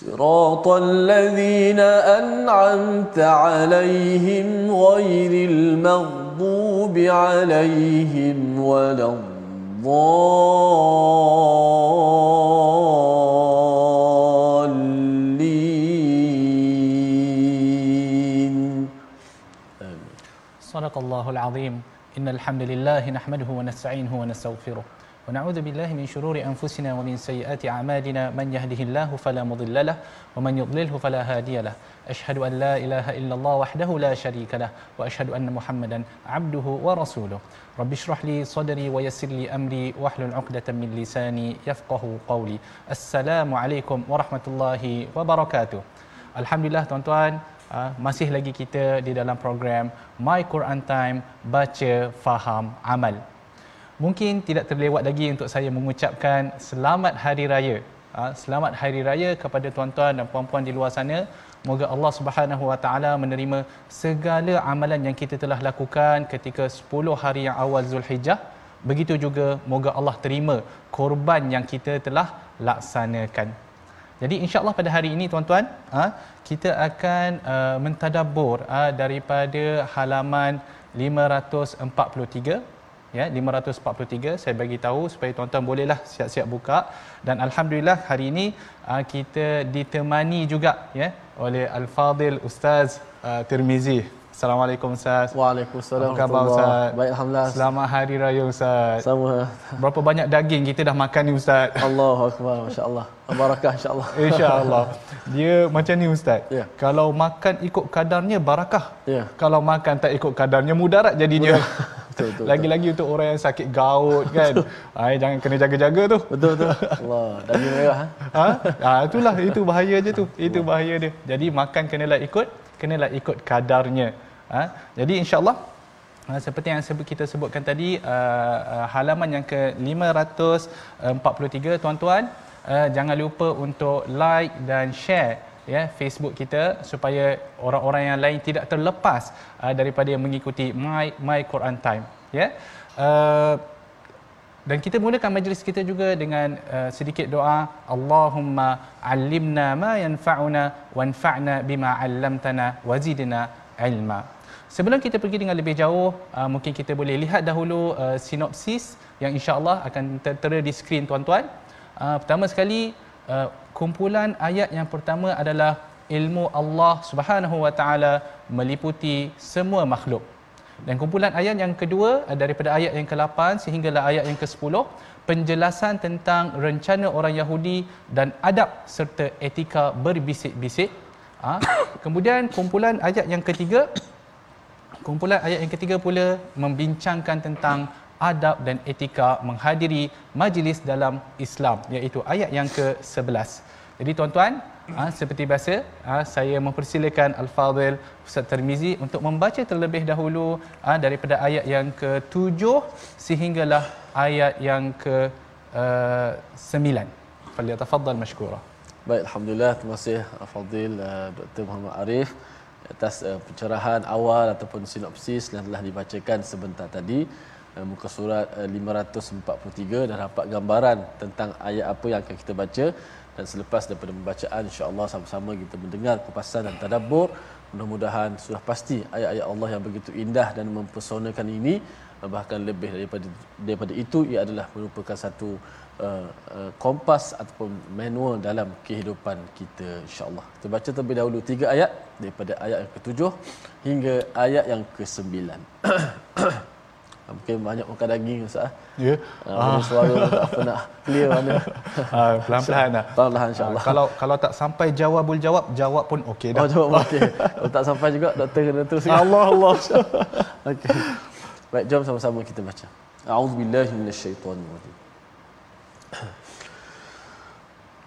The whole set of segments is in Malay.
صراط الذين أنعمت عليهم غير المغضوب عليهم ولا الضالين. صدق الله العظيم. إن الحمد لله نحمده ونستعينه ونستغفره. ونعوذ بالله من شرور أنفسنا ومن سيئات أعمالنا. من يهده الله فلا مضل له ومن يضلله فلا هادي له. أشهد أن لا إله إلا الله وحده لا شريك له وأشهد أن محمدا عبده ورسوله. رب اشرح لي صدري ويسر لي أمري واحلل عقدة من لساني يفقه قولي. السلام عليكم ورحمة الله وبركاته. Alhamdulillah tuan-tuan. Uh, masih lagi kita di dalam program My Quran Time baca faham amal. Mungkin tidak terlewat lagi untuk saya mengucapkan selamat hari raya. Uh, selamat hari raya kepada tuan-tuan dan puan-puan di luar sana. Moga Allah Subhanahu Wa Taala menerima segala amalan yang kita telah lakukan ketika 10 hari yang awal Zulhijjah. Begitu juga moga Allah terima korban yang kita telah laksanakan. Jadi insya-Allah pada hari ini tuan-tuan, ha, kita akan uh, mentadabbur uh, daripada halaman 543 ya 543 saya bagi tahu supaya tuan-tuan bolehlah siap-siap buka dan alhamdulillah hari ini uh, kita ditemani juga ya oleh al-fadil ustaz uh, Tirmizi Assalamualaikum Ustaz. Waalaikumsalam. Apa khabar Ustaz? Baik Alhamdulillah. Selamat Hari Raya Ustaz. Sama. Berapa banyak daging kita dah makan ni Ustaz? Allahu Akbar. Masya-Allah. Barakah insya-Allah. InsyaAllah. Dia macam ni Ustaz. Ya. Kalau makan ikut kadarnya barakah. Ya. Kalau makan tak ikut kadarnya mudarat jadinya. Betul, betul, Lagi-lagi untuk orang yang sakit gaut kan. Ay, jangan kena jaga-jaga tu. Betul betul. Allah, daging merah ha. Ha? ha? itulah itu bahaya je tu. Itu bahaya dia. Jadi makan kenalah ikut kenalah ikut kadarnya. Ha? Jadi insya-Allah Ha, seperti yang kita sebutkan tadi uh, uh, halaman yang ke 543 tuan-tuan uh, jangan lupa untuk like dan share ya Facebook kita supaya orang-orang yang lain tidak terlepas uh, daripada mengikuti my my Quran time ya. Uh, dan kita mulakan majlis kita juga dengan uh, sedikit doa. Allahumma allimna ma yanfa'una wanfa'na bima 'allamtana wazidna ilma. Sebelum kita pergi dengan lebih jauh, uh, mungkin kita boleh lihat dahulu uh, sinopsis yang insya-Allah akan tertera di skrin tuan-tuan. Uh, pertama sekali, uh, kumpulan ayat yang pertama adalah ilmu Allah Subhanahu Wa Taala meliputi semua makhluk. Dan kumpulan ayat yang kedua uh, daripada ayat yang ke-8 sehinggalah ayat yang ke-10 penjelasan tentang rencana orang Yahudi dan adab serta etika berbisik-bisik. Uh, kemudian kumpulan ayat yang ketiga Kumpulan ayat yang ketiga pula membincangkan tentang adab dan etika menghadiri majlis dalam Islam iaitu ayat yang ke-11. Jadi tuan-tuan, ha, seperti biasa, ha, saya mempersilakan Al-Fadhil Ustaz Termizi untuk membaca terlebih dahulu ha, daripada ayat yang ke-7 sehinggalah ayat yang ke-9. Falyatafaddal mashkura. Baik, alhamdulillah terima kasih Fadil uh, Dr. Muhammad Arif atas uh, pencerahan awal ataupun sinopsis yang telah dibacakan sebentar tadi muka surat uh, 543 dan dapat gambaran tentang ayat apa yang akan kita baca. Dan selepas daripada pembacaan insya-Allah sama-sama kita mendengar kupasan dan tadabbur. Mudah-mudahan sudah pasti ayat-ayat Allah yang begitu indah dan mempesonakan ini. Bahkan lebih daripada daripada itu ia adalah merupakan satu uh, uh, kompas ataupun manual dalam kehidupan kita insyaallah. Kita baca terlebih dahulu tiga ayat daripada ayat yang ketujuh hingga ayat yang kesembilan Mungkin banyak makan daging Ustaz. Ah. Ya. Yeah. Uh, suara apa nak clear mana. Uh, pelan-pelan lah. Pelan-pelan insyaAllah. Uh, kalau kalau tak sampai jawabul jawab, jawab pun okey dah. Oh, jawab okey. kalau tak sampai juga, doktor kena terus. Allah, Allah. okey. Baik, jom sama-sama kita baca. A'udzubillahi minasyaitonirrajim.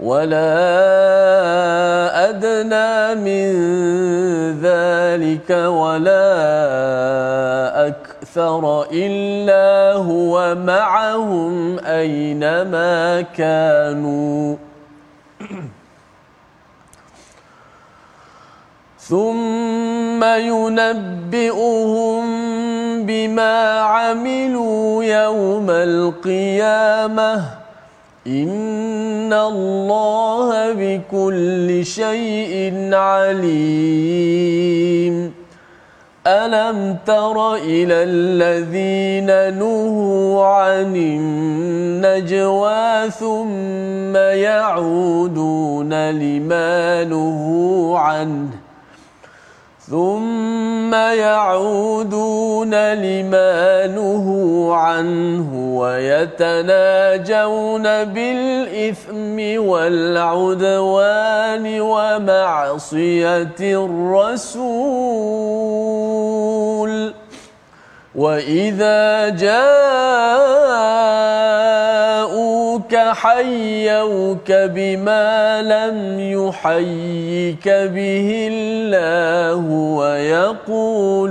ولا أدنى من ذلك ولا أكثر إلا هو معهم أينما كانوا ثم ينبئهم بما عملوا يوم القيامه إن الله بكل شيء عليم. ألم تر إلى الذين نهوا عن النجوى ثم يعودون لما نهوا عنه ثم يعودون لما نهوا عنه ويتناجون بالإثم والعدوان ومعصية الرسول وإذا جاءوك حيوك بما لم يحيك به الله ويقولون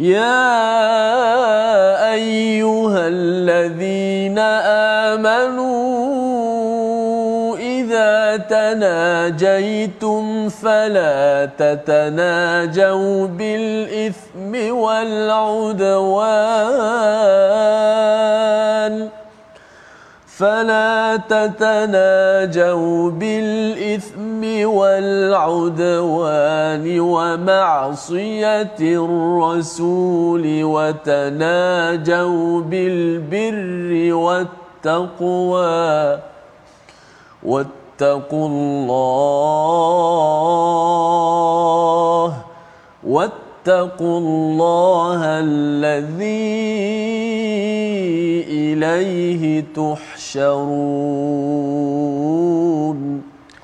يا أيها الذين آمنوا إذا تناجيتم فلا تتناجوا بالإثم والعدوان فلا تتناجوا بالإثم والعدوان ومعصية الرسول وتناجوا بالبر والتقوى. واتقوا الله واتقوا الله الذي إليه تحشرون. yuhsharun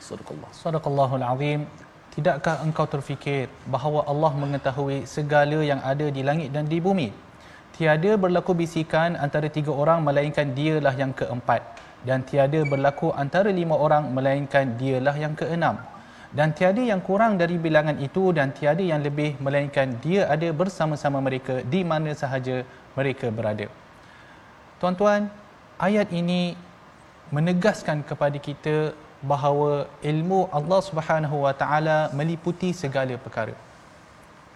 Sadaqallah Sadaqallahul Azim Tidakkah engkau terfikir bahawa Allah mengetahui segala yang ada di langit dan di bumi? Tiada berlaku bisikan antara tiga orang melainkan dialah yang keempat. Dan tiada berlaku antara lima orang melainkan dialah yang keenam. Dan tiada yang kurang dari bilangan itu dan tiada yang lebih melainkan dia ada bersama-sama mereka di mana sahaja mereka berada. Tuan-tuan, ayat ini menegaskan kepada kita bahawa ilmu Allah Subhanahu Wa Taala meliputi segala perkara.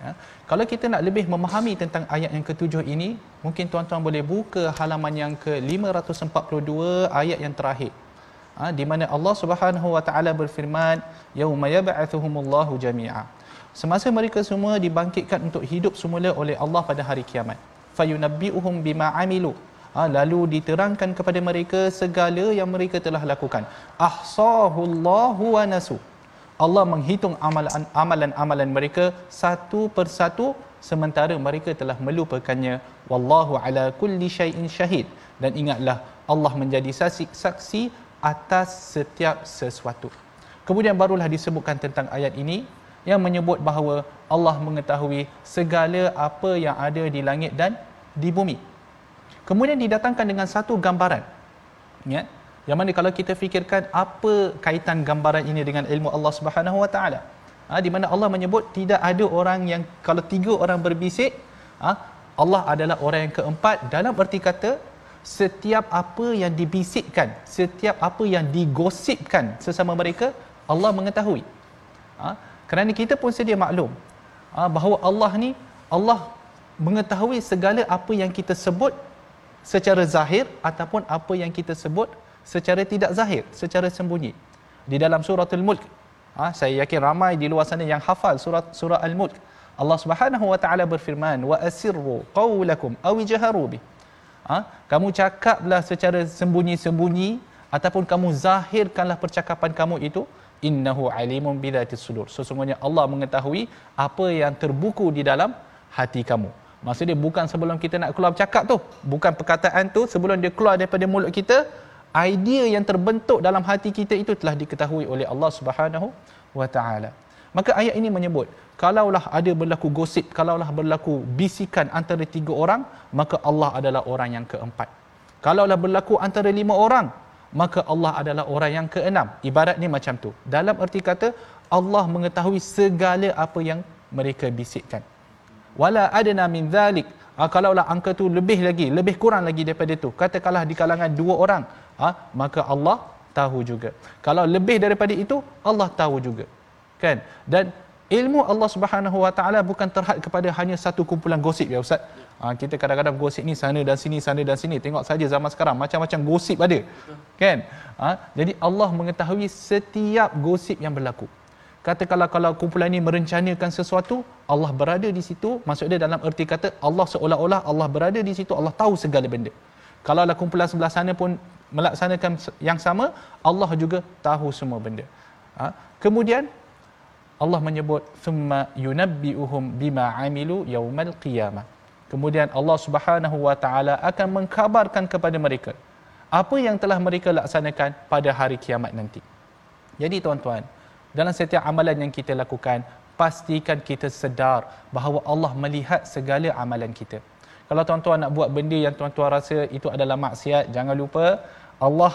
Ya. Kalau kita nak lebih memahami tentang ayat yang ketujuh ini, mungkin tuan-tuan boleh buka halaman yang ke-542 ayat yang terakhir. Ha, di mana Allah Subhanahu Wa Taala berfirman, "Yauma yab'atsuhumullahu jami'a." Semasa mereka semua dibangkitkan untuk hidup semula oleh Allah pada hari kiamat. Fayunabbi'uhum bima 'amilu ha, lalu diterangkan kepada mereka segala yang mereka telah lakukan. Ahsahullahu wa nasu. Allah menghitung amalan-amalan mereka satu persatu sementara mereka telah melupakannya. Wallahu ala kulli syai'in syahid. Dan ingatlah Allah menjadi saksi saksi atas setiap sesuatu. Kemudian barulah disebutkan tentang ayat ini yang menyebut bahawa Allah mengetahui segala apa yang ada di langit dan di bumi kemudian didatangkan dengan satu gambaran. Ya yang mana kalau kita fikirkan apa kaitan gambaran ini dengan ilmu Allah Subhanahu Wa Taala? Ha, di mana Allah menyebut tidak ada orang yang kalau tiga orang berbisik ha, Allah adalah orang yang keempat. Dalam erti kata setiap apa yang dibisikkan setiap apa yang digosipkan sesama mereka Allah mengetahui. Ha, kerana kita pun sedia maklum ha, bahawa Allah ni Allah mengetahui segala apa yang kita sebut secara zahir ataupun apa yang kita sebut secara tidak zahir secara sembunyi di dalam surah al-mulk Ha, saya yakin ramai di luar sana yang hafal surat surah Al-Mulk. Allah Subhanahu wa taala berfirman, "Wa asirru qawlakum aw jaharu bi." Ha, kamu cakaplah secara sembunyi-sembunyi ataupun kamu zahirkanlah percakapan kamu itu innahu alimun bidzatis sudur. Sesungguhnya Allah mengetahui apa yang terbuku di dalam hati kamu. Maksudnya bukan sebelum kita nak keluar bercakap tu, bukan perkataan tu sebelum dia keluar daripada mulut kita, idea yang terbentuk dalam hati kita itu telah diketahui oleh Allah Subhanahu wa taala. Maka ayat ini menyebut, kalaulah ada berlaku gosip, kalaulah berlaku bisikan antara tiga orang, maka Allah adalah orang yang keempat. Kalaulah berlaku antara lima orang, maka Allah adalah orang yang keenam. Ibaratnya macam tu. Dalam erti kata, Allah mengetahui segala apa yang mereka bisikkan. Wala adna min dhalik. Ha, kalaulah angka tu lebih lagi, lebih kurang lagi daripada tu. Katakanlah di kalangan dua orang, ha, maka Allah tahu juga. Kalau lebih daripada itu, Allah tahu juga. Kan? Dan ilmu Allah Subhanahu Wa Taala bukan terhad kepada hanya satu kumpulan gosip ya Ustaz. Ha, kita kadang-kadang gosip ni sana dan sini, sana dan sini. Tengok saja zaman sekarang macam-macam gosip ada. Kan? Ha, jadi Allah mengetahui setiap gosip yang berlaku. Katakanlah kalau kumpulan ini merencanakan sesuatu, Allah berada di situ. Maksudnya dalam erti kata Allah seolah-olah Allah berada di situ, Allah tahu segala benda. Kalau lah kumpulan sebelah sana pun melaksanakan yang sama Allah juga tahu semua benda ha? kemudian Allah menyebut thumma yunabbi'uhum bima amilu yaumal qiyamah kemudian Allah Subhanahu wa taala akan mengkabarkan kepada mereka apa yang telah mereka laksanakan pada hari kiamat nanti jadi tuan-tuan dalam setiap amalan yang kita lakukan pastikan kita sedar bahawa Allah melihat segala amalan kita kalau tuan-tuan nak buat benda yang tuan-tuan rasa itu adalah maksiat jangan lupa Allah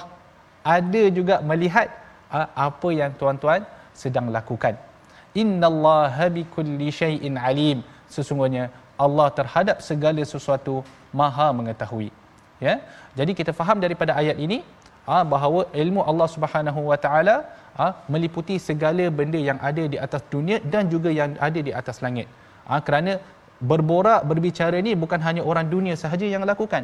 ada juga melihat uh, apa yang tuan-tuan sedang lakukan. Innallaha bikulli syai'in alim. Sesungguhnya Allah terhadap segala sesuatu Maha mengetahui. Ya. Jadi kita faham daripada ayat ini uh, bahawa ilmu Allah Subhanahu wa taala uh, meliputi segala benda yang ada di atas dunia dan juga yang ada di atas langit. Uh, kerana berborak berbicara ni bukan hanya orang dunia sahaja yang lakukan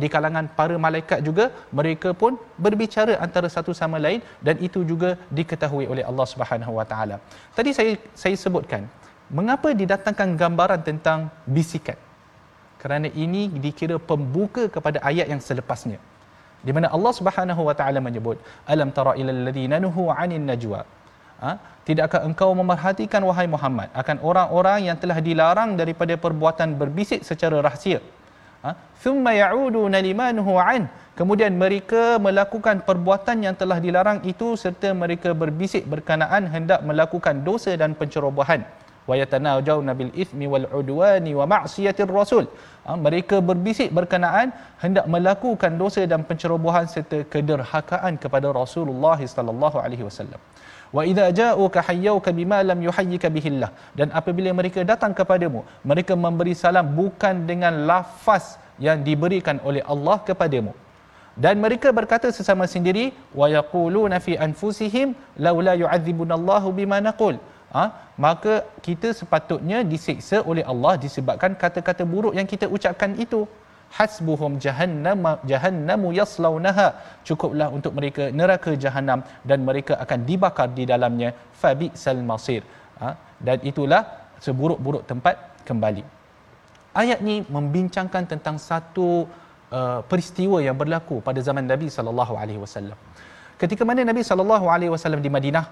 di kalangan para malaikat juga mereka pun berbicara antara satu sama lain dan itu juga diketahui oleh Allah Subhanahu Wa Taala. Tadi saya saya sebutkan mengapa didatangkan gambaran tentang bisikan. Kerana ini dikira pembuka kepada ayat yang selepasnya. Di mana Allah Subhanahu Wa Taala menyebut alam tara ilal ladzina nuhu 'anil najwa. Ha? Tidakkah engkau memerhatikan wahai Muhammad akan orang-orang yang telah dilarang daripada perbuatan berbisik secara rahsia? Ha? thumma ya'uduna limanhu an kemudian mereka melakukan perbuatan yang telah dilarang itu serta mereka berbisik berkenaan hendak melakukan dosa dan pencerobohan wa yatanajawna bil ithmi wal udwani wa ma'siyatir rasul mereka berbisik berkenaan hendak melakukan dosa dan pencerobohan serta kederhakaan kepada Rasulullah sallallahu alaihi wasallam. wa idza ja'uka hayyuka bima lam yuhayyika bihillah dan apabila mereka datang kepadamu mereka memberi salam bukan dengan lafaz yang diberikan oleh Allah kepadamu. Dan mereka berkata sesama sendiri wa yaquluna fi anfusihim laula yu'adzibunallahu bima naqul ha? maka kita sepatutnya disiksa oleh Allah disebabkan kata-kata buruk yang kita ucapkan itu. Hasbuhum jahannam jahannamu yaslaunaha. Cukuplah untuk mereka neraka jahanam dan mereka akan dibakar di dalamnya. Fabi sal masir. Ha? dan itulah seburuk-buruk tempat kembali. Ayat ni membincangkan tentang satu uh, peristiwa yang berlaku pada zaman Nabi sallallahu alaihi wasallam. Ketika mana Nabi sallallahu alaihi wasallam di Madinah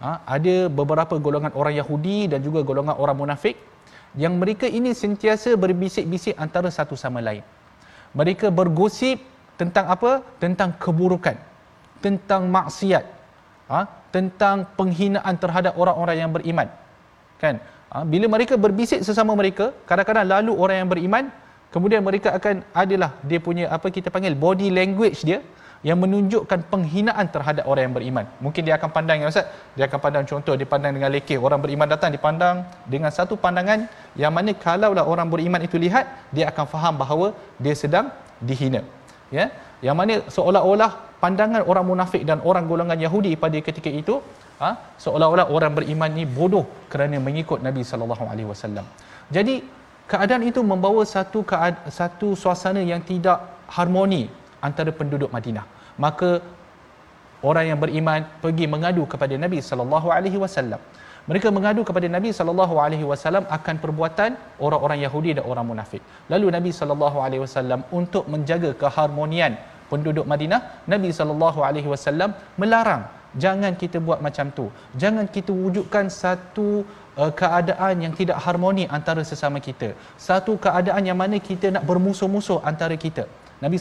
ha? ada beberapa golongan orang Yahudi dan juga golongan orang munafik yang mereka ini sentiasa berbisik-bisik antara satu sama lain. Mereka bergosip tentang apa? Tentang keburukan, tentang maksiat, ha? tentang penghinaan terhadap orang-orang yang beriman. Kan? Ha? Bila mereka berbisik sesama mereka, kadang-kadang lalu orang yang beriman, kemudian mereka akan adalah dia punya apa kita panggil body language dia yang menunjukkan penghinaan terhadap orang yang beriman. Mungkin dia akan pandang ya Ustaz, dia akan pandang contoh dia pandang dengan lekeh. Orang beriman datang dipandang dengan satu pandangan yang mana kalaulah orang beriman itu lihat, dia akan faham bahawa dia sedang dihina. Ya. Yang mana seolah-olah pandangan orang munafik dan orang golongan Yahudi pada ketika itu ha, seolah-olah orang beriman ni bodoh kerana mengikut Nabi sallallahu alaihi wasallam. Jadi keadaan itu membawa satu satu suasana yang tidak harmoni antara penduduk Madinah. Maka orang yang beriman pergi mengadu kepada Nabi sallallahu alaihi wasallam. Mereka mengadu kepada Nabi sallallahu alaihi wasallam akan perbuatan orang-orang Yahudi dan orang munafik. Lalu Nabi sallallahu alaihi wasallam untuk menjaga keharmonian penduduk Madinah, Nabi sallallahu alaihi wasallam melarang jangan kita buat macam tu. Jangan kita wujudkan satu uh, keadaan yang tidak harmoni antara sesama kita. Satu keadaan yang mana kita nak bermusuh-musuh antara kita. Nabi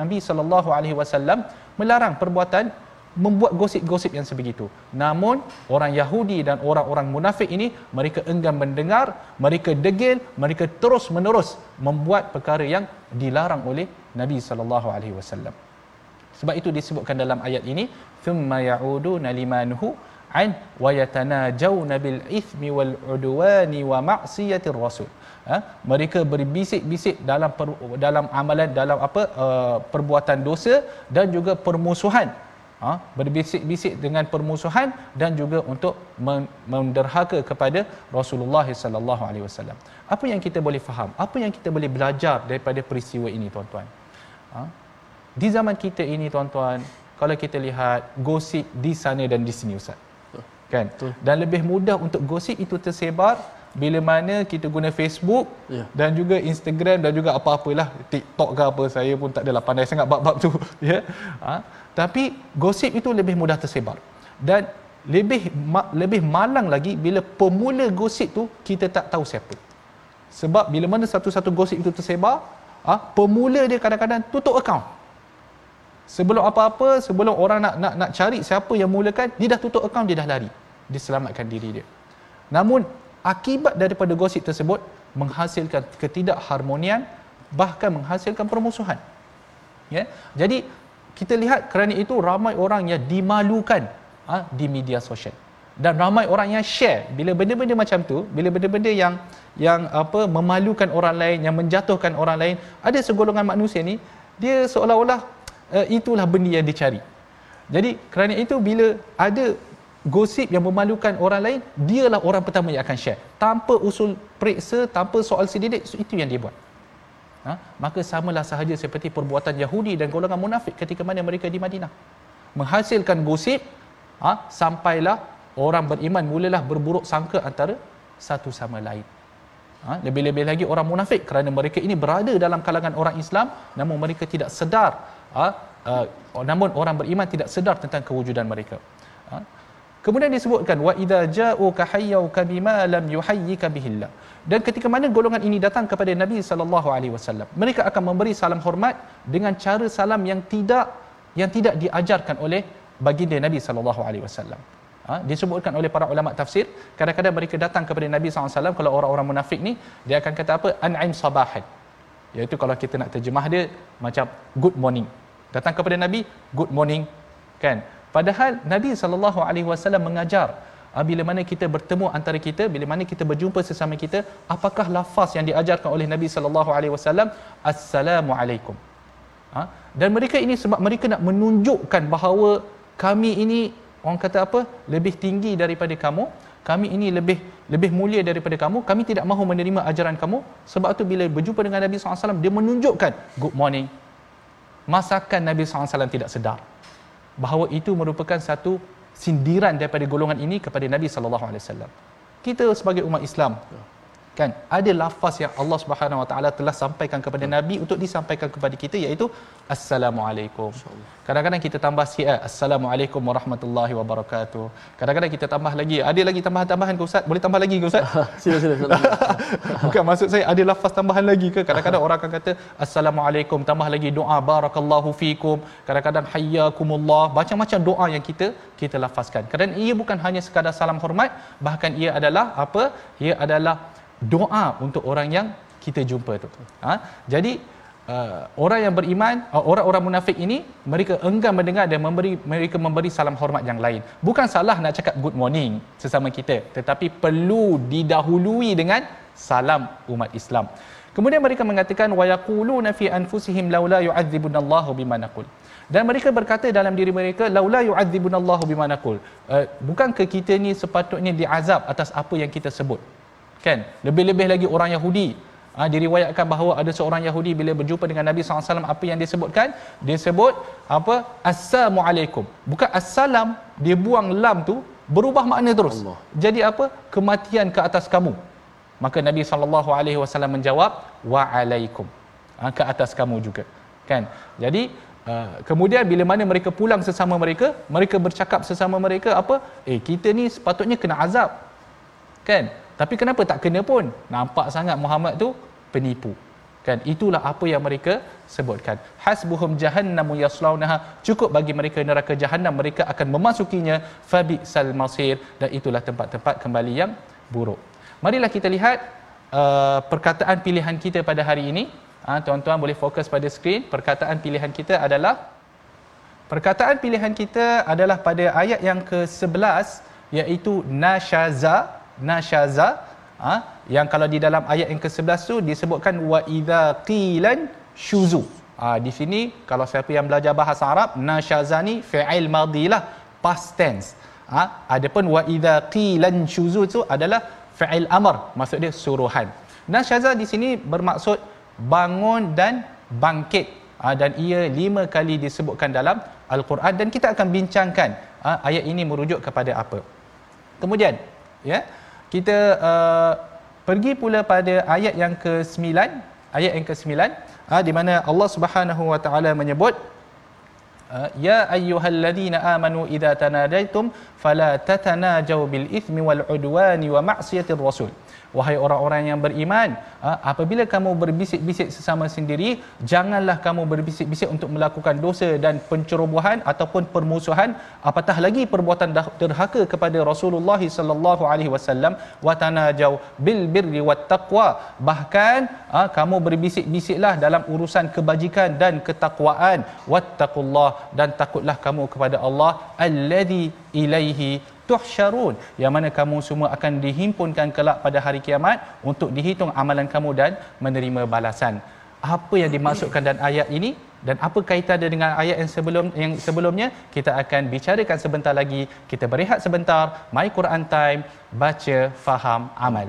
Nabi sallallahu alaihi wasallam melarang perbuatan membuat gosip-gosip yang sebegitu. Namun orang Yahudi dan orang-orang munafik ini mereka enggan mendengar, mereka degil, mereka terus-menerus membuat perkara yang dilarang oleh Nabi sallallahu alaihi wasallam. Sebab itu disebutkan dalam ayat ini, "Thumma ya'uduna limanuhu an wa yatanajawna bil ithmi wal udwani wa ma'siyatir rasul." Ha? mereka berbisik-bisik dalam per, dalam amalan dalam apa uh, perbuatan dosa dan juga permusuhan ha? berbisik-bisik dengan permusuhan dan juga untuk menderhaka kepada Rasulullah sallallahu alaihi wasallam. Apa yang kita boleh faham? Apa yang kita boleh belajar daripada peristiwa ini tuan-tuan? Ha? Di zaman kita ini tuan-tuan, kalau kita lihat gosip di sana dan di sini ustaz. Kan? Dan lebih mudah untuk gosip itu tersebar bila mana kita guna Facebook ya. dan juga Instagram dan juga apa-apalah TikTok ke apa saya pun tak adalah pandai sangat bab-bab tu ya. Ha? tapi gosip itu lebih mudah tersebar. Dan lebih ma- lebih malang lagi bila pemula gosip tu kita tak tahu siapa. Sebab bila mana satu-satu gosip itu tersebar ha? pemula dia kadang-kadang tutup akaun sebelum apa-apa sebelum orang nak nak nak cari siapa yang mulakan dia dah tutup akaun dia dah lari. Dia selamatkan diri dia. Namun akibat daripada gosip tersebut menghasilkan ketidakharmonian bahkan menghasilkan permusuhan. Ya? Jadi kita lihat kerana itu ramai orang yang dimalukan ha, di media sosial. Dan ramai orang yang share. Bila benda-benda macam tu bila benda-benda yang yang apa memalukan orang lain yang menjatuhkan orang lain ada segolongan manusia ni dia seolah-olah uh, itulah benda yang dicari. Jadi kerana itu bila ada gosip yang memalukan orang lain dialah orang pertama yang akan share tanpa usul periksa tanpa soal sedidik itu yang dia buat ha? maka samalah sahaja seperti perbuatan Yahudi dan golongan munafik ketika mana mereka di Madinah menghasilkan gosip ha? sampailah orang beriman mulalah berburuk sangka antara satu sama lain ha? lebih-lebih lagi orang munafik kerana mereka ini berada dalam kalangan orang Islam namun mereka tidak sedar ha? uh, namun orang beriman tidak sedar tentang kewujudan mereka ha? Kemudian disebutkan wa idza ja'uka hayyuka bima lam yuhayyika bihillah. Dan ketika mana golongan ini datang kepada Nabi sallallahu alaihi wasallam, mereka akan memberi salam hormat dengan cara salam yang tidak yang tidak diajarkan oleh baginda Nabi sallallahu alaihi wasallam. Ha, disebutkan oleh para ulama tafsir, kadang-kadang mereka datang kepada Nabi SAW kalau orang-orang munafik ni, dia akan kata apa? An'im sabahan. Iaitu kalau kita nak terjemah dia, macam good morning. Datang kepada Nabi, good morning. Kan? Padahal Nabi sallallahu alaihi wasallam mengajar ah, bila mana kita bertemu antara kita, bila mana kita berjumpa sesama kita, apakah lafaz yang diajarkan oleh Nabi sallallahu alaihi wasallam? Assalamu alaikum. Ha? Dan mereka ini sebab mereka nak menunjukkan bahawa kami ini orang kata apa? lebih tinggi daripada kamu, kami ini lebih lebih mulia daripada kamu, kami tidak mahu menerima ajaran kamu. Sebab tu bila berjumpa dengan Nabi SAW, dia menunjukkan good morning. Masakan Nabi SAW tidak sedar bahawa itu merupakan satu sindiran daripada golongan ini kepada Nabi sallallahu alaihi wasallam. Kita sebagai umat Islam kan? Ada lafaz yang Allah Subhanahu Wa Taala telah sampaikan kepada nabi untuk disampaikan kepada kita iaitu assalamualaikum. Kadang-kadang kita tambah sikit eh, assalamualaikum warahmatullahi wabarakatuh. Kadang-kadang kita tambah lagi ada lagi tambahan-tambahan ke ustaz? Boleh tambah lagi ke ustaz? Sila sila. Bukan maksud saya ada lafaz tambahan lagi ke? Kadang-kadang orang akan kata assalamualaikum tambah lagi doa barakallahu fikum. Kadang-kadang hayyakumullah macam-macam doa yang kita kita lafazkan. Kerana ia bukan hanya sekadar salam hormat bahkan ia adalah apa? Ia adalah doa untuk orang yang kita jumpa tu. Ha? Jadi uh, orang yang beriman, uh, orang-orang munafik ini mereka enggan mendengar dan memberi mereka memberi salam hormat yang lain. Bukan salah nak cakap good morning sesama kita, tetapi perlu didahului dengan salam umat Islam. Kemudian mereka mengatakan wa yaquluna fi anfusihim laula yu'adzibunallahu bima naqul. Dan mereka berkata dalam diri mereka laula yu'adzibunallahu bima naqul. Uh, bukankah kita ni sepatutnya diazab atas apa yang kita sebut? Kan? Lebih-lebih lagi orang Yahudi. Ha, diriwayatkan bahawa ada seorang Yahudi bila berjumpa dengan Nabi SAW apa yang dia sebutkan dia sebut apa? Assalamualaikum bukan assalam dia buang lam tu berubah makna terus. Allah. jadi apa? Kematian ke atas kamu. Maka Nabi SAW menjawab waalaikum ha, ke atas kamu juga. Kan? Jadi Uh, kemudian bila mana mereka pulang sesama mereka mereka bercakap sesama mereka apa? Eh kita ni sepatutnya kena azab. Kan tapi kenapa tak kena pun? Nampak sangat Muhammad tu penipu. Kan itulah apa yang mereka sebutkan. Hasbuhum jahannamu yaslaunaha cukup bagi mereka neraka jahanam mereka akan memasukinya fabi sal masir dan itulah tempat-tempat kembali yang buruk. Marilah kita lihat uh, perkataan pilihan kita pada hari ini. Ha, tuan-tuan boleh fokus pada skrin. Perkataan pilihan kita adalah perkataan pilihan kita adalah pada ayat yang ke-11 iaitu nasyaza nasyaza ha? yang kalau di dalam ayat yang ke-11 tu disebutkan wa idza qilan syuzu ha, di sini kalau siapa yang belajar bahasa Arab nasyaza ni fi'il madilah past tense ha? adapun wa idza qilan syuzu tu adalah fi'il amr maksud dia suruhan nasyaza di sini bermaksud bangun dan bangkit ha, dan ia lima kali disebutkan dalam al-Quran dan kita akan bincangkan ha, ayat ini merujuk kepada apa kemudian ya yeah, kita uh, pergi pula pada ayat yang ke-9 ayat yang ke-9 uh, di mana Allah Subhanahu wa taala menyebut uh, ya ayyuhalladzina amanu idza tanadaitum fala tatanajau bil ithmi wal udwani wa ma'siyatir rasul Wahai orang-orang yang beriman, ah, apabila kamu berbisik-bisik sesama sendiri, janganlah kamu berbisik-bisik untuk melakukan dosa dan pencerobohan ataupun permusuhan, apatah lagi perbuatan derhaka kepada Rasulullah sallallahu alaihi wasallam wa tanajau bil birri wat taqwa. Bahkan ah, kamu berbisik-bisiklah dalam urusan kebajikan dan ketakwaan. Wattaqullah dan takutlah kamu kepada Allah alladzi ilaihi tuhsyarun yang mana kamu semua akan dihimpunkan kelak pada hari kiamat untuk dihitung amalan kamu dan menerima balasan. Apa yang dimaksudkan dan ayat ini? Dan apa kaitan dengan ayat yang sebelum yang sebelumnya? Kita akan bicarakan sebentar lagi. Kita berehat sebentar. My Quran time. Baca faham amal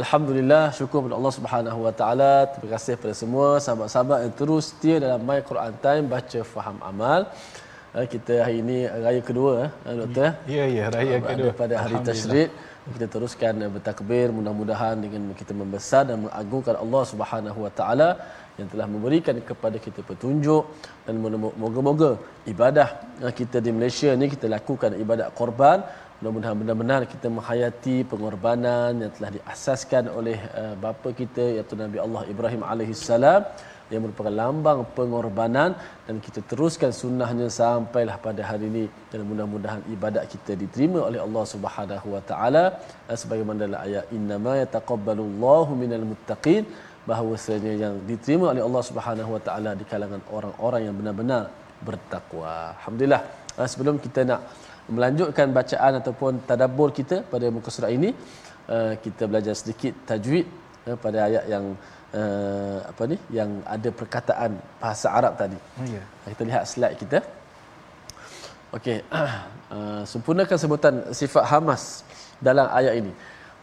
Alhamdulillah syukur kepada Allah Subhanahu Wa Taala. Terima kasih kepada semua sahabat-sahabat yang terus setia dalam My Quran Time baca faham amal. Eh, kita hari ini raya kedua eh, doktor. Ya ya raya kedua. Pada hari Tasyrik kita teruskan eh, bertakbir mudah-mudahan dengan kita membesar dan mengagungkan Allah Subhanahu Wa Taala yang telah memberikan kepada kita petunjuk dan moga-moga ibadah kita di Malaysia ni kita lakukan ibadat korban mudah-mudahan benar-benar kita menghayati pengorbanan yang telah diasaskan oleh uh, bapa kita iaitu Nabi Allah Ibrahim alaihissalam yang merupakan lambang pengorbanan dan kita teruskan sunnahnya sampailah pada hari ini dan mudah-mudahan ibadat kita diterima oleh Allah Subhanahu wa taala eh, sebagaimana dalam ayat innama yataqabbalullahu minal muttaqin bahawasanya yang diterima oleh Allah Subhanahu wa taala di kalangan orang-orang yang benar-benar bertakwa. Alhamdulillah. Eh, sebelum kita nak melanjutkan bacaan ataupun tadabbur kita pada muka surat ini uh, kita belajar sedikit tajwid uh, pada ayat yang uh, apa ni yang ada perkataan bahasa Arab tadi. Oh, yeah. Kita lihat slide kita. Okey. Uh, sempurnakan sebutan sifat hamas dalam ayat ini.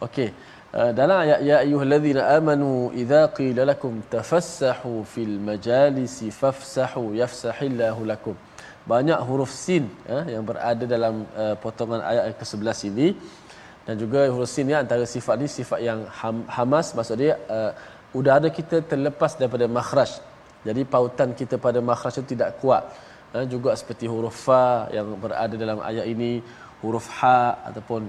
Okey. Uh, dalam ayat ya ayyuhallazina amanu idza qila lakum tafassahu fil majalisi fafsahu yafsahillahu lakum banyak huruf sin eh, yang berada dalam uh, potongan ayat ke-11 ini. Dan juga huruf sin ni antara sifat ni sifat yang ham, hamas maksud dia uh, udara kita terlepas daripada makhraj. Jadi pautan kita pada makhraj itu tidak kuat. Uh, juga seperti huruf fa yang berada dalam ayat ini huruf ha ataupun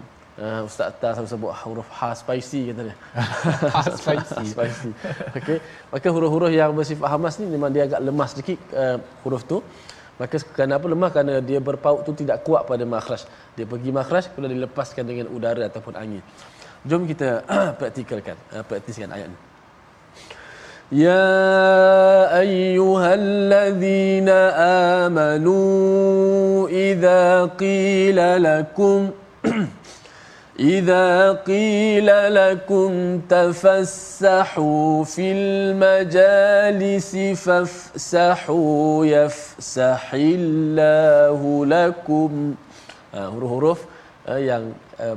uh, ustaz Atta selalu sebut huruf ha spicy kata dia. Ha spicy. Spicy. Okey. Maka huruf-huruf yang bersifat hamas ni memang dia agak lemah sedikit uh, huruf tu Maka kenapa lemah? Kerana dia berpaut tu tidak kuat pada makhraj. Dia pergi makhraj, kemudian dilepaskan dengan udara ataupun angin. Jom kita praktikalkan, uh, praktiskan ayat ini. Ya ayyuhalladzina amanu idza qila lakum إذا قيل لكم تفسحوا في المجالس فافسحوا يفسح الله لكم huruf-huruf yang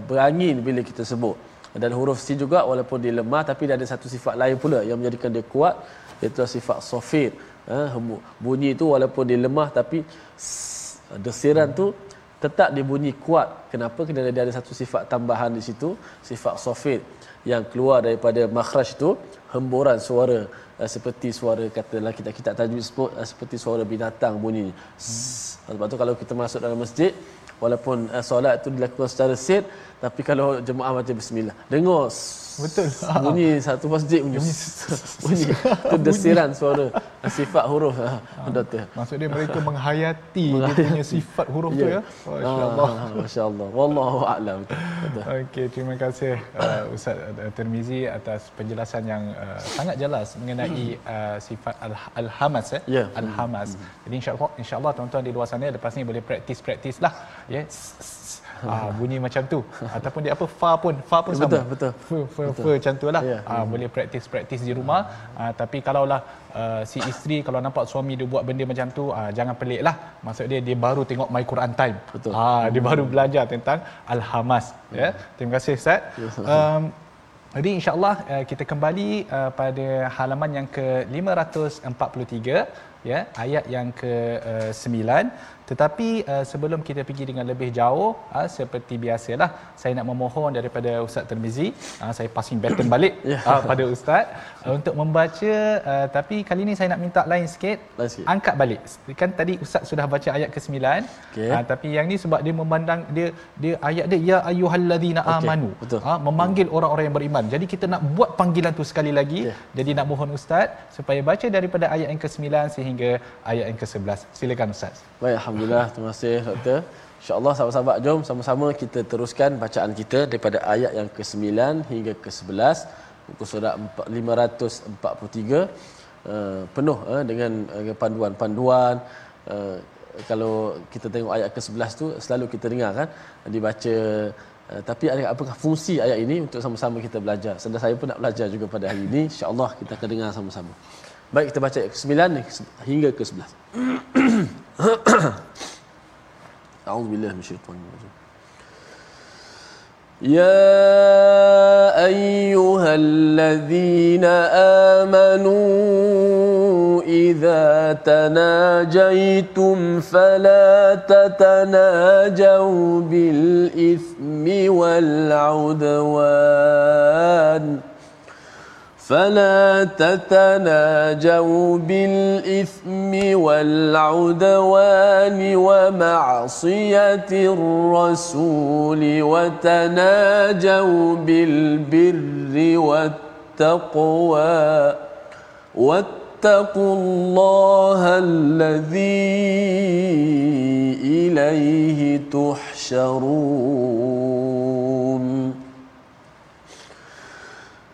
berangin bila kita sebut dan huruf si juga walaupun dia lemah tapi dia ada satu sifat lain pula yang menjadikan dia kuat iaitu sifat sofir bunyi itu walaupun dia lemah tapi desiran tu tetap dia bunyi kuat. Kenapa? Kerana dia ada satu sifat tambahan di situ, sifat sofit yang keluar daripada makhraj itu, hemburan suara uh, seperti suara katalah kita kita tajwid sebut uh, seperti suara binatang bunyi. Hmm. Sebab tu kalau kita masuk dalam masjid walaupun uh, solat itu dilakukan secara sit tapi kalau jemaah baca bismillah dengar betul bunyi satu masjid bunyi bunyi itu desiran suara sifat huruf ha, doktor. maksud dia mereka menghayati dia punya sifat huruf yeah. tu ya. masyaallah. ah, masyaallah. Wallahu a'lam. Okey terima kasih uh, ustaz uh, Termizi atas penjelasan yang uh, sangat jelas mengenai uh, sifat al-hamas eh yeah. al-hamas. Mm. jadi insyaallah insyaallah tuan-tuan di luar sana lepas ni boleh praktis-praktis lah ya? Yes ah, bunyi macam tu. Ataupun dia apa fa pun fa pun betul, sama. betul. Betul fa fa macam tu lah. Yeah. ah, boleh praktis praktis di rumah. Ah, tapi kalaulah uh, si isteri kalau nampak suami dia buat benda macam tu ah, jangan pelik lah. Maksud dia dia baru tengok my Quran time. Betul. Ah, dia baru belajar tentang al hamas ya. Yeah. terima kasih ustaz. Um, jadi insyaAllah uh, kita kembali uh, pada halaman yang ke-543 ya ayat yang ke-9 uh, tetapi uh, sebelum kita pergi dengan lebih jauh uh, seperti biasalah saya nak memohon daripada Ustaz Termizi uh, saya passing baton balik yeah. uh, pada Ustaz uh, untuk membaca uh, tapi kali ini saya nak minta lain sikit, lain sikit angkat balik kan tadi Ustaz sudah baca ayat ke-9 okay. uh, tapi yang ni sebab dia memandang dia dia ayat dia ya ayyuhallazina okay. amanu uh, memanggil hmm. orang-orang yang beriman jadi kita nak buat panggilan tu sekali lagi okay. jadi nak mohon Ustaz supaya baca daripada ayat yang ke-9 sehingga ayat yang ke-11 silakan Ustaz baik Alhamdulillah, terima kasih doktor. InsyaAllah sahabat-sahabat jom sama-sama kita teruskan bacaan kita daripada ayat yang ke-9 hingga ke-11 buku surat 543 uh, penuh uh, dengan uh, panduan-panduan. Uh, kalau kita tengok ayat ke-11 tu selalu kita dengar kan dibaca. Uh, tapi ada apakah fungsi ayat ini untuk sama-sama kita belajar? Sedang saya pun nak belajar juga pada hari ini. insya-Allah kita akan dengar sama-sama. Baik kita baca ayat ke-9 hingga ke-11 أعوذ بالله من الشيطان الرجيم. يا أيها الذين آمنوا إذا تناجيتم فلا تتناجوا بالإثم والعدوان. فلا تتناجوا بالإثم والعدوان ومعصية الرسول وتناجوا بالبر والتقوى. واتقوا الله الذي إليه تحشرون.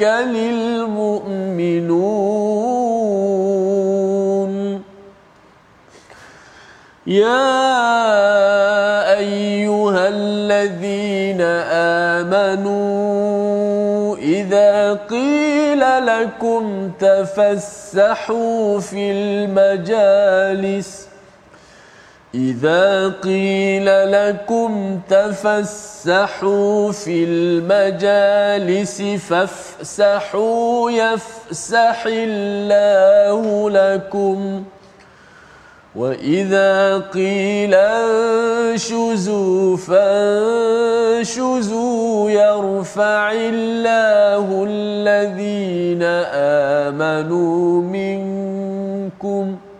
يتوكل المؤمنون. يا ايها الذين امنوا اذا قيل لكم تفسحوا في المجالس. إذا قيل لكم تفسحوا في المجالس فافسحوا يفسح الله لكم وإذا قيل انشزوا فانشزوا يرفع الله الذين آمنوا منكم ۖ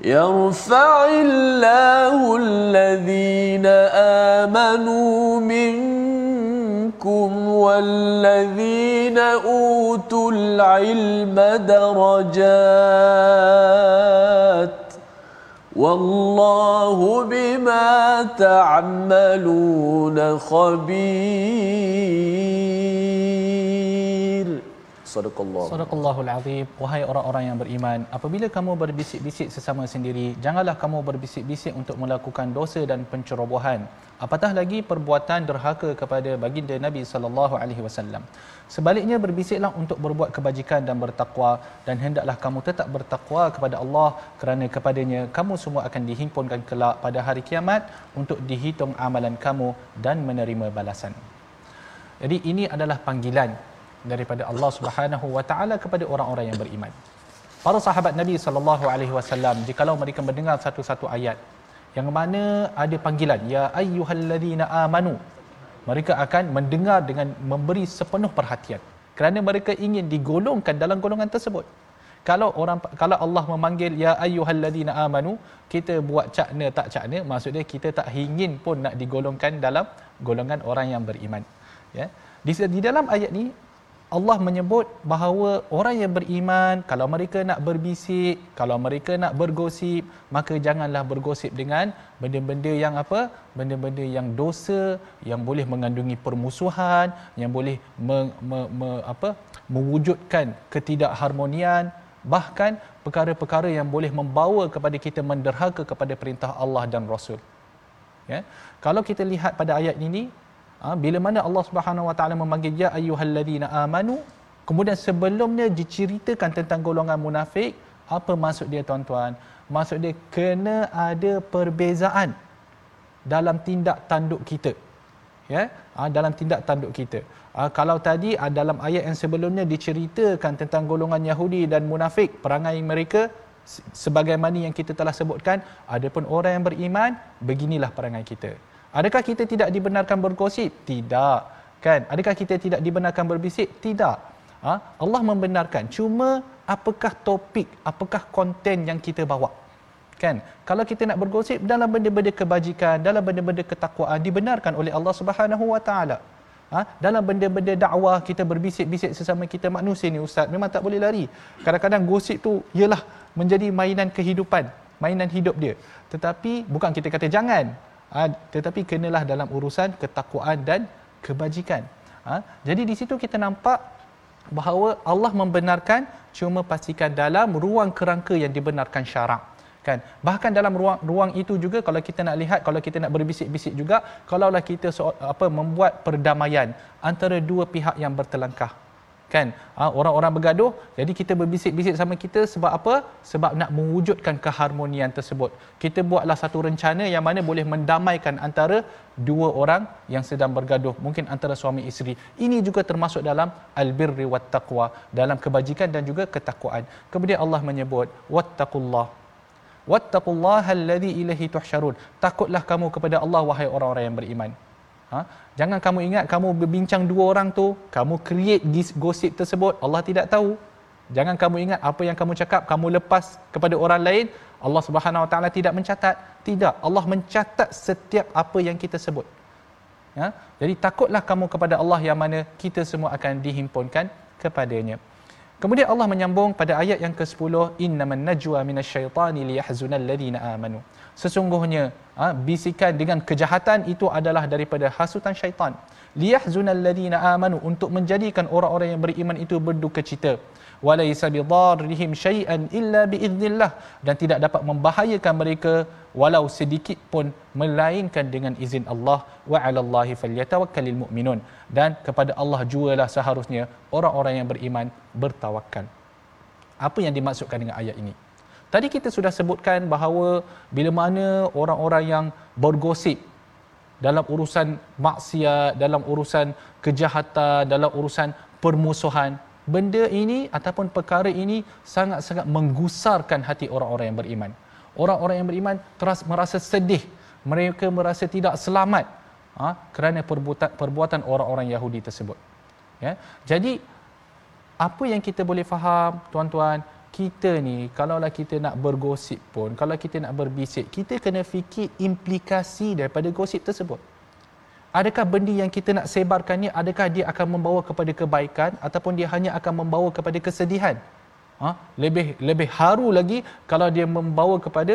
يرفع الله الذين آمنوا منكم والذين أوتوا العلم درجات والله بما تعملون خبير. Sadaqallah. Sadaqallahul azim. Wahai orang-orang yang beriman, apabila kamu berbisik-bisik sesama sendiri, janganlah kamu berbisik-bisik untuk melakukan dosa dan pencerobohan. Apatah lagi perbuatan derhaka kepada baginda Nabi sallallahu alaihi wasallam. Sebaliknya berbisiklah untuk berbuat kebajikan dan bertakwa dan hendaklah kamu tetap bertakwa kepada Allah kerana kepadanya kamu semua akan dihimpunkan kelak pada hari kiamat untuk dihitung amalan kamu dan menerima balasan. Jadi ini adalah panggilan daripada Allah Subhanahu wa taala kepada orang-orang yang beriman. Para sahabat Nabi sallallahu alaihi wasallam jikalau mereka mendengar satu-satu ayat yang mana ada panggilan ya ayyuhallazina amanu mereka akan mendengar dengan memberi sepenuh perhatian kerana mereka ingin digolongkan dalam golongan tersebut. Kalau orang kalau Allah memanggil ya ayyuhallazina amanu kita buat cakna tak cakna maksudnya kita tak ingin pun nak digolongkan dalam golongan orang yang beriman ya di, di dalam ayat ni Allah menyebut bahawa orang yang beriman kalau mereka nak berbisik, kalau mereka nak bergosip, maka janganlah bergosip dengan benda-benda yang apa? Benda-benda yang dosa, yang boleh mengandungi permusuhan, yang boleh me, me, me, apa? mewujudkan ketidakharmonian, bahkan perkara-perkara yang boleh membawa kepada kita menderhaka kepada perintah Allah dan Rasul. Ya. Kalau kita lihat pada ayat ini, ha, bila mana Allah Subhanahu Wa Taala memanggil ya ayyuhalladzina amanu kemudian sebelumnya diceritakan tentang golongan munafik apa maksud dia tuan-tuan? Maksud dia kena ada perbezaan dalam tindak tanduk kita ya? Ha, dalam tindak tanduk kita. Ha, kalau tadi ha, dalam ayat yang sebelumnya diceritakan tentang golongan Yahudi dan munafik perangai mereka sebagaimana yang kita telah sebutkan adapun orang yang beriman beginilah perangai kita Adakah kita tidak dibenarkan bergosip? Tidak. Kan? Adakah kita tidak dibenarkan berbisik? Tidak. Ha? Allah membenarkan. Cuma apakah topik, apakah konten yang kita bawa? Kan? Kalau kita nak bergosip dalam benda-benda kebajikan, dalam benda-benda ketakwaan dibenarkan oleh Allah Subhanahu Wa Taala. Ha? Dalam benda-benda dakwah kita berbisik-bisik sesama kita manusia ni ustaz memang tak boleh lari. Kadang-kadang gosip tu ialah menjadi mainan kehidupan, mainan hidup dia. Tetapi bukan kita kata jangan, ha, tetapi kenalah dalam urusan ketakwaan dan kebajikan. Ha, jadi di situ kita nampak bahawa Allah membenarkan cuma pastikan dalam ruang kerangka yang dibenarkan syarak kan? Bahkan dalam ruang ruang itu juga kalau kita nak lihat kalau kita nak berbisik-bisik juga kalaulah kita so, apa membuat perdamaian antara dua pihak yang bertelangkah kan? Ha, orang-orang bergaduh jadi kita berbisik-bisik sama kita sebab apa? Sebab nak mewujudkan keharmonian tersebut. Kita buatlah satu rencana yang mana boleh mendamaikan antara dua orang yang sedang bergaduh mungkin antara suami isteri. Ini juga termasuk dalam albirri wat taqwa dalam kebajikan dan juga ketakwaan. Kemudian Allah menyebut wattaqullah. Wattaqullaha alladhi ilaihi tuhsyarun. Takutlah kamu kepada Allah wahai orang-orang yang beriman Ha? Jangan kamu ingat kamu berbincang dua orang tu, kamu create this gosip tersebut, Allah tidak tahu. Jangan kamu ingat apa yang kamu cakap, kamu lepas kepada orang lain, Allah Subhanahu Wa Taala tidak mencatat. Tidak, Allah mencatat setiap apa yang kita sebut. Ya? Jadi takutlah kamu kepada Allah yang mana kita semua akan dihimpunkan kepadanya. Kemudian Allah menyambung pada ayat yang ke-10, innaman najwa minasyaitani liyahzunal ladina amanu sesungguhnya ha, bisikan dengan kejahatan itu adalah daripada hasutan syaitan. Liyahzunal ladina amanu untuk menjadikan orang-orang yang beriman itu berduka cita. Walaysa bidarrihim syai'an illa biiznillah. Dan tidak dapat membahayakan mereka walau sedikit pun melainkan dengan izin Allah. Wa 'alallahi falyatawakkalul mu'minun. Dan kepada Allah jualah seharusnya orang-orang yang beriman bertawakal apa yang dimaksudkan dengan ayat ini Tadi kita sudah sebutkan bahawa bila mana orang-orang yang bergosip dalam urusan maksiat, dalam urusan kejahatan, dalam urusan permusuhan, benda ini ataupun perkara ini sangat-sangat menggusarkan hati orang-orang yang beriman. Orang-orang yang beriman terus merasa sedih, mereka merasa tidak selamat ha, kerana perbuatan, perbuatan orang-orang Yahudi tersebut. Ya. Jadi apa yang kita boleh faham tuan-tuan kita ni kalaulah kita nak bergosip pun kalau kita nak berbisik kita kena fikir implikasi daripada gosip tersebut. Adakah benda yang kita nak sebarkan ni adakah dia akan membawa kepada kebaikan ataupun dia hanya akan membawa kepada kesedihan? Ha? lebih lebih haru lagi kalau dia membawa kepada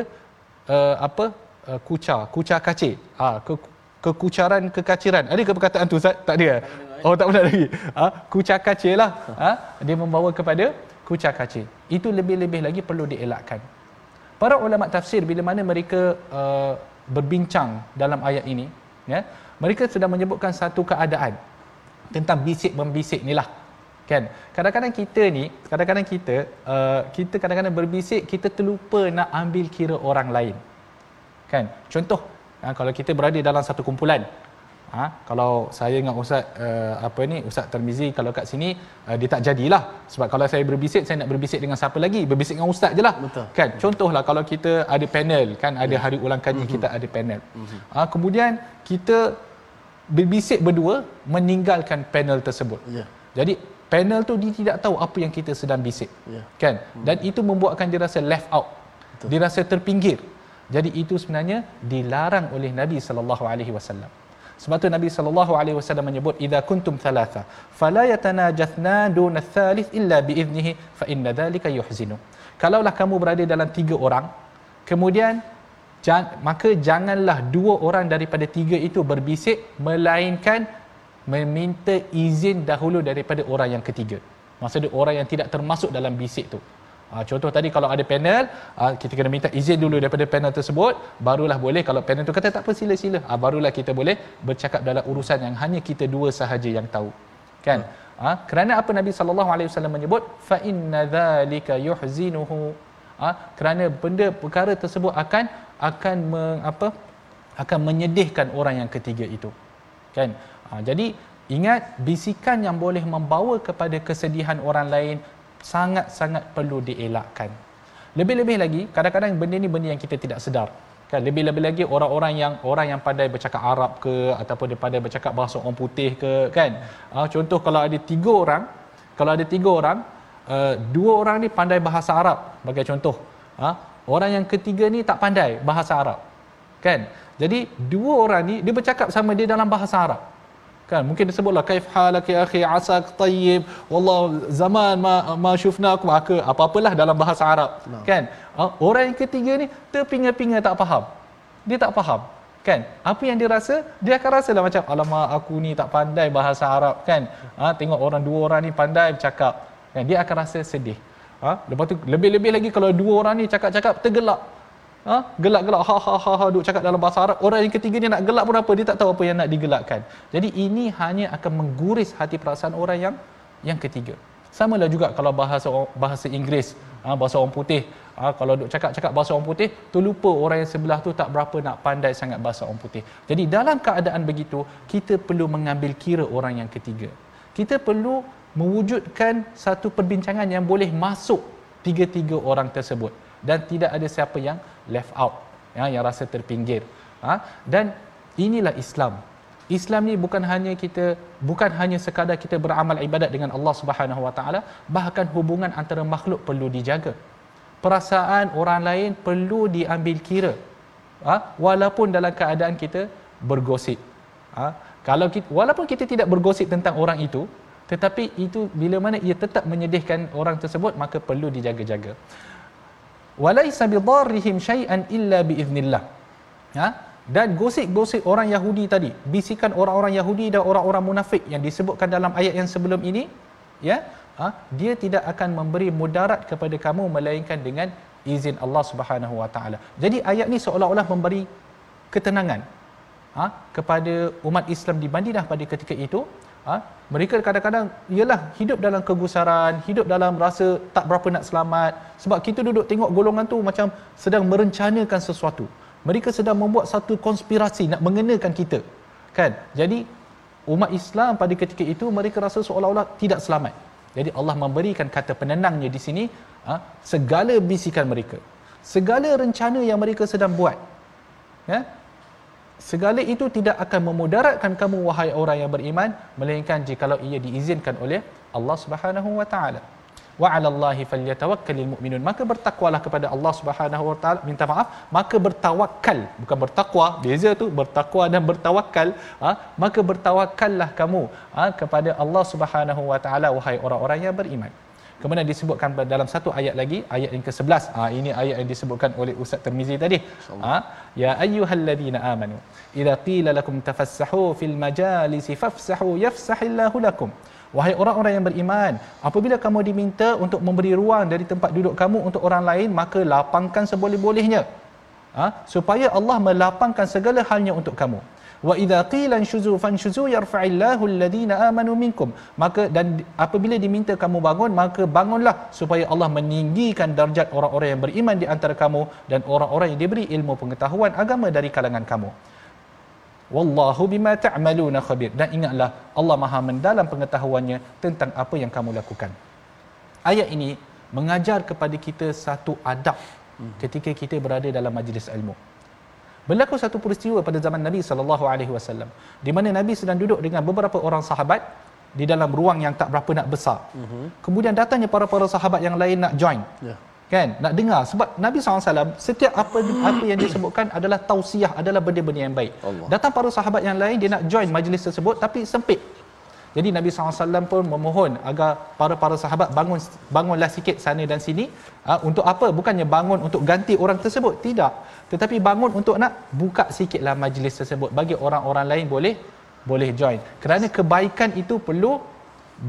uh, apa? Uh, kucar kucar kacir. Ha, ke, kekucaran kekaciran. Ada ke perkataan tu Ustaz? Tak ada oh tak pernah lagi. Ha? kucar kacir lah ha? dia membawa kepada kucar kacir. Itu lebih-lebih lagi perlu dielakkan. Para ulama tafsir bila mana mereka uh, berbincang dalam ayat ini, ya, mereka sudah menyebutkan satu keadaan tentang bisik membisik inilah. Kan? Kadang-kadang kita ni, kadang-kadang kita uh, kita kadang-kadang berbisik kita terlupa nak ambil kira orang lain. Kan? Contoh, uh, kalau kita berada dalam satu kumpulan, Ha, kalau saya dengan Ustaz uh, apa ni Ustaz Termizi kalau kat sini uh, dia tak jadilah sebab kalau saya berbisik saya nak berbisik dengan siapa lagi berbisik dengan ustaz jelah Betul. kan contohlah kalau kita ada panel kan ada ya. hari ulang kaji mm-hmm. kita ada panel mm-hmm. ha, kemudian kita berbisik berdua meninggalkan panel tersebut yeah. jadi panel tu dia tidak tahu apa yang kita sedang bisik yeah. kan mm-hmm. dan itu membuatkan dia rasa left out Betul. dia rasa terpinggir jadi itu sebenarnya dilarang oleh Nabi sallallahu alaihi wasallam sebab tu Nabi sallallahu alaihi wasallam menyebut idza kuntum thalatha fala yatanajathna dun thalith illa bi idnihi fa inna dhalika yuhzinu. Kalaulah kamu berada dalam tiga orang kemudian maka janganlah dua orang daripada tiga itu berbisik melainkan meminta izin dahulu daripada orang yang ketiga. Maksudnya orang yang tidak termasuk dalam bisik tu. Ha, contoh tadi kalau ada panel, ha, kita kena minta izin dulu daripada panel tersebut, barulah boleh kalau panel tu kata tak apa sila-sila, ha, barulah kita boleh bercakap dalam urusan yang hanya kita dua sahaja yang tahu. Kan? Ha, kerana apa Nabi sallallahu alaihi wasallam menyebut fa inna dzalika yuhzinuhu. Ha, kerana benda perkara tersebut akan akan meng, apa? akan menyedihkan orang yang ketiga itu. Kan? Ha, jadi ingat bisikan yang boleh membawa kepada kesedihan orang lain sangat-sangat perlu dielakkan. Lebih-lebih lagi, kadang-kadang benda ni benda yang kita tidak sedar. Kan lebih-lebih lagi orang-orang yang orang yang pandai bercakap Arab ke ataupun dia pandai bercakap bahasa orang putih ke kan. Uh, contoh kalau ada tiga orang, kalau ada tiga orang, uh, dua orang ni pandai bahasa Arab sebagai contoh. Uh, orang yang ketiga ni tak pandai bahasa Arab. Kan? Jadi dua orang ni dia bercakap sama dia dalam bahasa Arab kan? Mungkin disebutlah kaif halak ya akhi asak tayyib. Wallah zaman ma ma syufnakum maka apa-apalah dalam bahasa Arab no. kan? Ah, orang yang ketiga ni terpinga-pinga tak faham. Dia tak faham kan? Apa yang dia rasa dia akan rasa lah macam alamak aku ni tak pandai bahasa Arab kan? Ha, tengok orang dua orang ni pandai bercakap kan? Dia akan rasa sedih. Ha, lepas tu lebih-lebih lagi kalau dua orang ni cakap-cakap tergelak ha, gelak-gelak ha ha ha ha duk cakap dalam bahasa Arab. Orang yang ketiga ni nak gelak pun apa? Dia tak tahu apa yang nak digelakkan. Jadi ini hanya akan mengguris hati perasaan orang yang yang ketiga. Sama lah juga kalau bahasa bahasa Inggeris ha, bahasa orang putih. Ha, kalau duk cakap-cakap bahasa orang putih terlupa orang yang sebelah tu tak berapa nak pandai sangat bahasa orang putih. Jadi dalam keadaan begitu kita perlu mengambil kira orang yang ketiga. Kita perlu mewujudkan satu perbincangan yang boleh masuk tiga-tiga orang tersebut. Dan tidak ada siapa yang left out ya, yang rasa terpinggir ha? dan inilah Islam Islam ni bukan hanya kita bukan hanya sekadar kita beramal ibadat dengan Allah Subhanahu Wa Taala bahkan hubungan antara makhluk perlu dijaga perasaan orang lain perlu diambil kira ha? walaupun dalam keadaan kita bergosip ha? kalau kita, walaupun kita tidak bergosip tentang orang itu tetapi itu bila mana ia tetap menyedihkan orang tersebut maka perlu dijaga-jaga walaisa bidarrihim syai'an illa biiznillah ha dan gosip-gosip orang Yahudi tadi bisikan orang-orang Yahudi dan orang-orang munafik yang disebutkan dalam ayat yang sebelum ini ya ha, dia tidak akan memberi mudarat kepada kamu melainkan dengan izin Allah Subhanahu Wa Taala. Jadi ayat ni seolah-olah memberi ketenangan ha, kepada umat Islam di Madinah pada ketika itu. Ha, mereka kadang-kadang ialah hidup dalam kegusaran, hidup dalam rasa tak berapa nak selamat sebab kita duduk tengok golongan tu macam sedang merencanakan sesuatu. Mereka sedang membuat satu konspirasi nak mengenakan kita. Kan? Jadi umat Islam pada ketika itu mereka rasa seolah-olah tidak selamat. Jadi Allah memberikan kata penenangnya di sini ha, segala bisikan mereka. Segala rencana yang mereka sedang buat. Ya? Segala itu tidak akan memudaratkan kamu wahai orang yang beriman melainkan jikalau ia diizinkan oleh Allah Subhanahu wa taala. Wa 'ala Allahi falyatawakkalul mu'minun maka bertakwalah kepada Allah Subhanahu wa taala. Minta maaf maka bertawakal bukan bertakwa beza tu bertakwa dan bertawakal ha? maka bertawakallah kamu ha? kepada Allah Subhanahu wa taala wahai orang-orang yang beriman Kemudian disebutkan dalam satu ayat lagi, ayat yang ke-11. Ha, ini ayat yang disebutkan oleh Ustaz Termizi tadi. Ha, ya ayyuhalladzina amanu, idza qila lakum tafassahu fil majalisi fafsahu yafsahillahu lakum. Wahai orang-orang yang beriman, apabila kamu diminta untuk memberi ruang dari tempat duduk kamu untuk orang lain, maka lapangkan seboleh-bolehnya. Ha? Supaya Allah melapangkan segala halnya untuk kamu. Wa idza qila shuzu fanshuzu yarfa'illahu alladhina amanu minkum. Maka dan apabila diminta kamu bangun, maka bangunlah supaya Allah meninggikan darjat orang-orang yang beriman di antara kamu dan orang-orang yang diberi ilmu pengetahuan agama dari kalangan kamu. Wallahu bima ta'maluna khabir. Dan ingatlah Allah Maha mendalam pengetahuannya tentang apa yang kamu lakukan. Ayat ini mengajar kepada kita satu adab ketika kita berada dalam majlis ilmu. Berlaku satu peristiwa pada zaman Nabi sallallahu alaihi wasallam di mana Nabi sedang duduk dengan beberapa orang sahabat di dalam ruang yang tak berapa nak besar. Uh-huh. Kemudian datangnya para-para sahabat yang lain nak join. Yeah kan? Nak dengar. Sebab Nabi SAW setiap apa apa yang disebutkan adalah tausiah adalah benda-benda yang baik. Allah. datang para sahabat yang lain dia nak join majlis tersebut tapi sempit. Jadi Nabi SAW pun memohon agar para-para sahabat bangun bangunlah sikit sana dan sini. Uh, untuk apa? Bukannya bangun untuk ganti orang tersebut. Tidak tetapi bangun untuk nak buka sikitlah majlis tersebut bagi orang-orang lain boleh boleh join kerana kebaikan itu perlu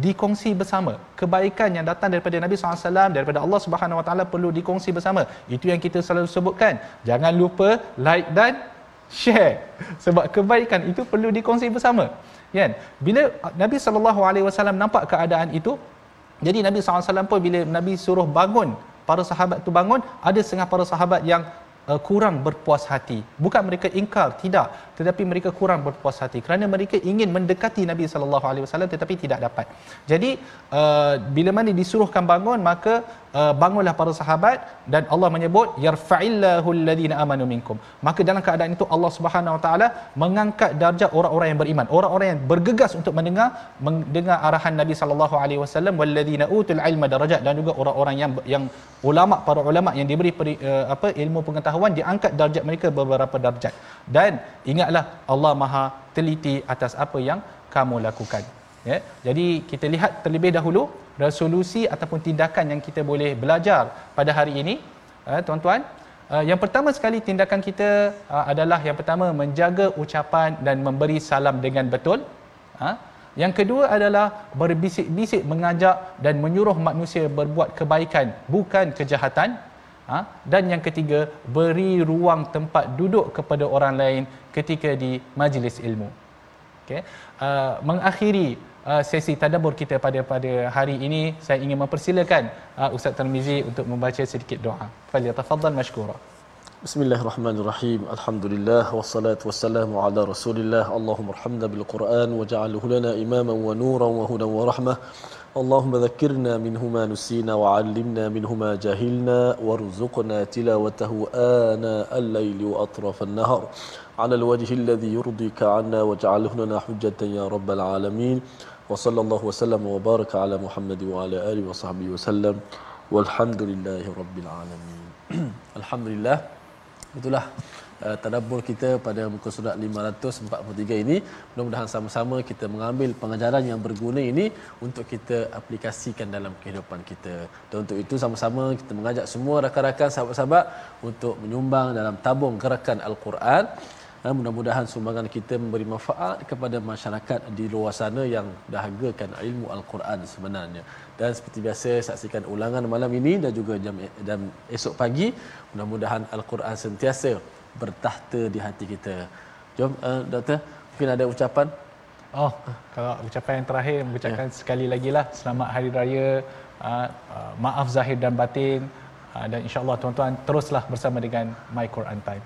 dikongsi bersama. Kebaikan yang datang daripada Nabi SAW, daripada Allah Subhanahu Wa Taala perlu dikongsi bersama. Itu yang kita selalu sebutkan. Jangan lupa like dan share. Sebab kebaikan itu perlu dikongsi bersama. Kan? Bila Nabi SAW nampak keadaan itu, jadi Nabi SAW pun bila Nabi suruh bangun, para sahabat tu bangun, ada setengah para sahabat yang uh, kurang berpuas hati. Bukan mereka ingkar, tidak, tetapi mereka kurang berpuas hati kerana mereka ingin mendekati Nabi sallallahu alaihi wasallam tetapi tidak dapat. Jadi uh, bila mana disuruhkan bangun maka uh, bangunlah para sahabat dan Allah menyebut yarfa'illahu alladhina amanu minkum. Maka dalam keadaan itu Allah Subhanahu wa taala mengangkat darjat orang-orang yang beriman, orang-orang yang bergegas untuk mendengar mendengar arahan Nabi sallallahu alaihi wasallam walladhina utul ilma darajat dan juga orang-orang yang yang ulama para ulama yang diberi peri, uh, apa ilmu pengetahuan diangkat darjat mereka beberapa darjat. Dan ingatlah Allah Maha teliti atas apa yang kamu lakukan. Ya. Jadi kita lihat terlebih dahulu resolusi ataupun tindakan yang kita boleh belajar pada hari ini, eh, tuan-tuan. Uh, yang pertama sekali tindakan kita uh, adalah yang pertama menjaga ucapan dan memberi salam dengan betul. Uh, yang kedua adalah berbisik-bisik mengajak dan menyuruh manusia berbuat kebaikan bukan kejahatan. Ha? Dan yang ketiga, beri ruang tempat duduk kepada orang lain ketika di majlis ilmu. Okay. Uh, mengakhiri uh, sesi tadabbur kita pada pada hari ini, saya ingin mempersilakan uh, Ustaz Tarmizi untuk membaca sedikit doa. Falyatafaddal mashkura. Bismillahirrahmanirrahim. Alhamdulillah wassalatu wassalamu ala Rasulillah. Allahumma arhamna bil Quran waj'alhu lana imaman wa nuran wa hudan wa rahmah. اللهم ذكرنا منه ما نسينا وعلمنا منه ما جهلنا وارزقنا تلاوته آناء الليل وأطراف النهار. على الوجه الذي يرضيك عنا واجعله لنا حجة يا رب العالمين. وصلى الله وسلم وبارك على محمد وعلى آله وصحبه وسلم. والحمد لله رب العالمين. الحمد لله. itulah uh, tadabbur kita pada muka surat 543 ini mudah-mudahan sama-sama kita mengambil pengajaran yang berguna ini untuk kita aplikasikan dalam kehidupan kita dan untuk itu sama-sama kita mengajak semua rakan-rakan sahabat-sahabat untuk menyumbang dalam tabung gerakan Al-Quran Ha, mudah-mudahan sumbangan kita memberi manfaat kepada masyarakat di luar sana yang dahagakan ilmu Al-Quran sebenarnya. Dan seperti biasa saksikan ulangan malam ini dan juga jam dan esok pagi. Mudah-mudahan Al-Quran sentiasa bertahta di hati kita. Jom uh, doktor, mungkin ada ucapan Oh, kalau ucapan yang terakhir mengucapkan ya. sekali lagi lah selamat hari raya. Uh, uh, maaf zahir dan batin uh, dan insya-Allah tuan-tuan teruslah bersama dengan My Quran Time.